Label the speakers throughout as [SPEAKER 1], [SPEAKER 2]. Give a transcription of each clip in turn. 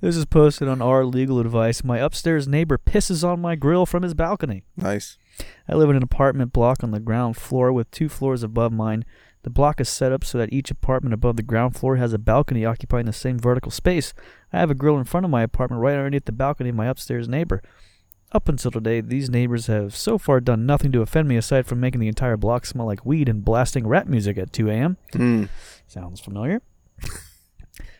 [SPEAKER 1] This is posted on our legal advice. My upstairs neighbor pisses on my grill from his balcony.
[SPEAKER 2] Nice.
[SPEAKER 1] I live in an apartment block on the ground floor with two floors above mine. The block is set up so that each apartment above the ground floor has a balcony occupying the same vertical space. I have a grill in front of my apartment right underneath the balcony of my upstairs neighbor. Up until today, these neighbors have so far done nothing to offend me aside from making the entire block smell like weed and blasting rap music at 2 a.m.
[SPEAKER 2] Mm.
[SPEAKER 1] Sounds familiar.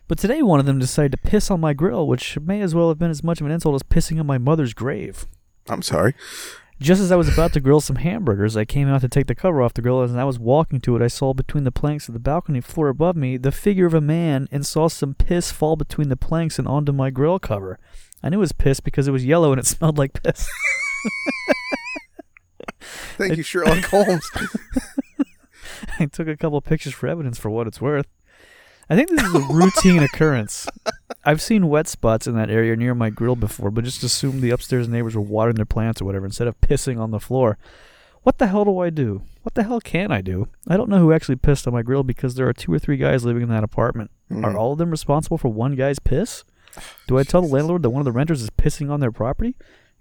[SPEAKER 1] But today, one of them decided to piss on my grill, which may as well have been as much of an insult as pissing on my mother's grave.
[SPEAKER 2] I'm sorry.
[SPEAKER 1] Just as I was about to grill some hamburgers, I came out to take the cover off the grill. As I was walking to it, I saw between the planks of the balcony floor above me the figure of a man and saw some piss fall between the planks and onto my grill cover. I knew it was piss because it was yellow and it smelled like piss.
[SPEAKER 2] Thank you, Sherlock Holmes.
[SPEAKER 1] I took a couple pictures for evidence for what it's worth. I think this is a routine occurrence. I've seen wet spots in that area near my grill before, but just assumed the upstairs neighbors were watering their plants or whatever instead of pissing on the floor. What the hell do I do? What the hell can I do? I don't know who actually pissed on my grill because there are two or three guys living in that apartment.
[SPEAKER 2] Mhm.
[SPEAKER 1] Are all of them responsible for one guy's piss? Do I tell the landlord that one of the renters is pissing on their property?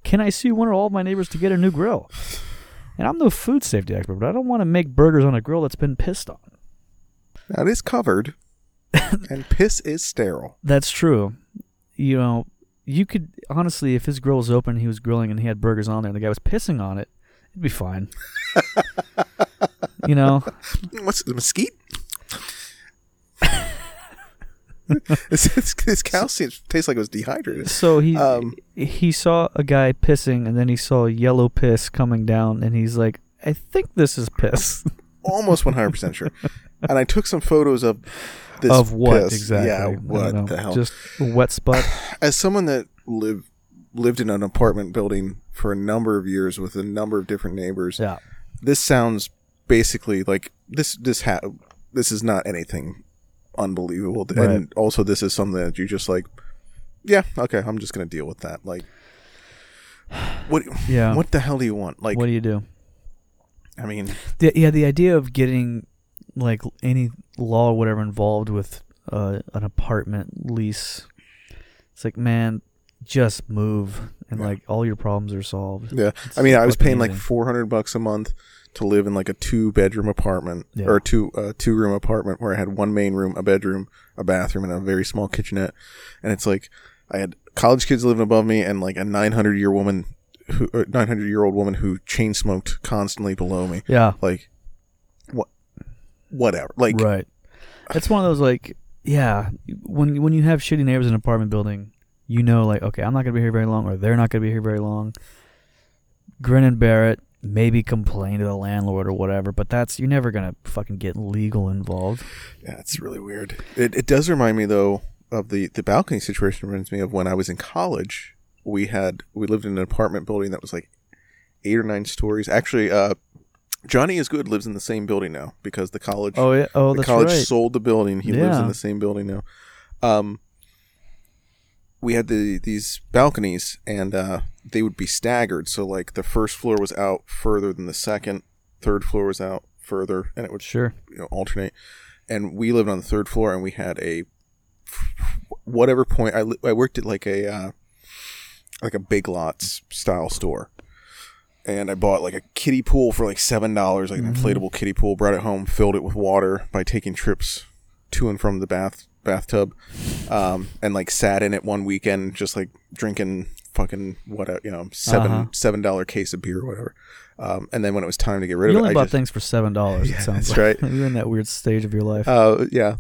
[SPEAKER 1] Can I sue one or all of my neighbors to get a new grill? And I'm no food safety expert, but I don't want to make burgers on a grill that's been pissed on.
[SPEAKER 2] Now, it is covered, and piss is sterile.
[SPEAKER 1] That's true. You know, you could honestly, if his grill was open, and he was grilling, and he had burgers on there, and the guy was pissing on it, it'd be fine. you know,
[SPEAKER 2] What's the mesquite? this, this, this cow seems, tastes like it was dehydrated.
[SPEAKER 1] so he
[SPEAKER 2] Um,
[SPEAKER 1] he saw a guy pissing, and then he saw yellow piss coming down, and he's like, "I think this is piss."
[SPEAKER 2] Almost 100% sure. And I took some photos of this
[SPEAKER 1] of what
[SPEAKER 2] piss.
[SPEAKER 1] exactly?
[SPEAKER 2] Yeah, what the hell?
[SPEAKER 1] Just wet spot.
[SPEAKER 2] As someone that lived lived in an apartment building for a number of years with a number of different neighbors,
[SPEAKER 1] yeah.
[SPEAKER 2] this sounds basically like this. This ha- This is not anything unbelievable,
[SPEAKER 1] Right.
[SPEAKER 2] and also this is something that you just like. Yeah, okay, I'm just gonna deal with that. Like, what?
[SPEAKER 1] Yeah.
[SPEAKER 2] What the hell do you want? Like,
[SPEAKER 1] what do you do?
[SPEAKER 2] I mean,
[SPEAKER 1] The, yeah, the idea of getting like any law or whatever involved with uh, an apartment lease, it's like, man, just move and
[SPEAKER 2] Yeah.
[SPEAKER 1] like all your problems are solved.
[SPEAKER 2] yeah.
[SPEAKER 1] It's
[SPEAKER 2] I mean, I was paying like 400 bucks a month to live in like a two bedroom apartment
[SPEAKER 1] Yeah.
[SPEAKER 2] or two uh, two room apartment where I had one main room, a bedroom, a bathroom, and a very small kitchenette. And it's like I had college kids living above me and like a 900 year woman who 900 year old woman who chain smoked constantly below me.
[SPEAKER 1] Yeah,
[SPEAKER 2] Like what whatever. Like
[SPEAKER 1] right. It's one of those like, yeah, when when you have shitty neighbors in an apartment building, you know, like, okay, I'm not gonna be here very long, or they're not gonna be here very long. Grin and bear it. Maybe complain to the landlord or whatever, but that's you're never gonna fucking get legal involved.
[SPEAKER 2] Yeah, it's really weird. It, it does remind me though of the the balcony situation. Reminds me of when I was in college. We had we lived in an apartment building that was like eight or nine stories. Actually, uh, Johnny is good lives in the same building now because the college
[SPEAKER 1] Oh yeah. Oh,
[SPEAKER 2] the college
[SPEAKER 1] right.
[SPEAKER 2] sold the building. He lives in the same building now. Um, we had the these balconies, and uh, they would be staggered. So like the first floor was out further than the second, third floor was out further, and it would
[SPEAKER 1] Sure.
[SPEAKER 2] you know alternate and we lived on the third floor and we had a whatever point i, li- I worked at like a uh, like a big lots style store and i bought like a kiddie pool for like seven dollars like an inflatable kiddie pool brought it home filled it with water by taking trips to and from the bath bathtub um, and like sat in it one weekend just like drinking fucking what you know 7
[SPEAKER 1] Uh-huh.
[SPEAKER 2] seven dollar case of beer or whatever um, and then when it was time to get rid
[SPEAKER 1] You
[SPEAKER 2] of it You
[SPEAKER 1] only
[SPEAKER 2] I
[SPEAKER 1] bought
[SPEAKER 2] just,
[SPEAKER 1] things for seven dollars.
[SPEAKER 2] Yeah,
[SPEAKER 1] it sounds
[SPEAKER 2] that's
[SPEAKER 1] like.
[SPEAKER 2] right.
[SPEAKER 1] You're in that weird stage of your life.
[SPEAKER 2] Uh, yeah.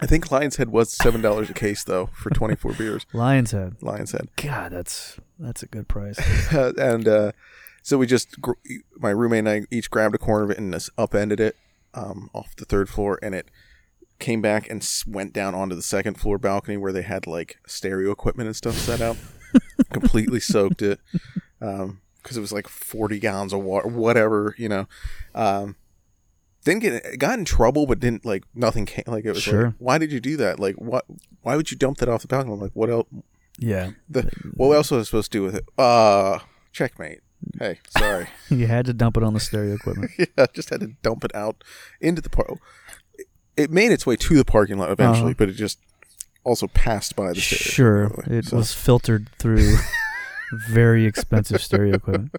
[SPEAKER 2] I think Lion's Head was seven dollars a case though for twenty four beers.
[SPEAKER 1] Lion's Head.
[SPEAKER 2] Lion's Head,
[SPEAKER 1] God, that's that's a good price.
[SPEAKER 2] and uh, so we just gr- my roommate and I each grabbed a corner of it and just upended it um, off the third floor, and it came back and went down onto the second floor balcony where they had like stereo equipment and stuff set up. Completely soaked it because it was like forty gallons of water, whatever you know. Um, didn't get got in trouble, but didn't like nothing came. Like it was
[SPEAKER 1] Sure.
[SPEAKER 2] like, why did you do that? Like what? Why would you dump that off the balcony? I'm like, what else?
[SPEAKER 1] yeah,
[SPEAKER 2] The what else was I supposed to do with it? Uh, checkmate. Hey, sorry.
[SPEAKER 1] you had to dump it on the stereo equipment.
[SPEAKER 2] yeah, just had to dump it out into the park. It made its way to the parking lot eventually,
[SPEAKER 1] Uh-huh.
[SPEAKER 2] but it just also passed by the stereo.
[SPEAKER 1] Sure,
[SPEAKER 2] way.
[SPEAKER 1] it
[SPEAKER 2] So-
[SPEAKER 1] was filtered through very expensive stereo equipment.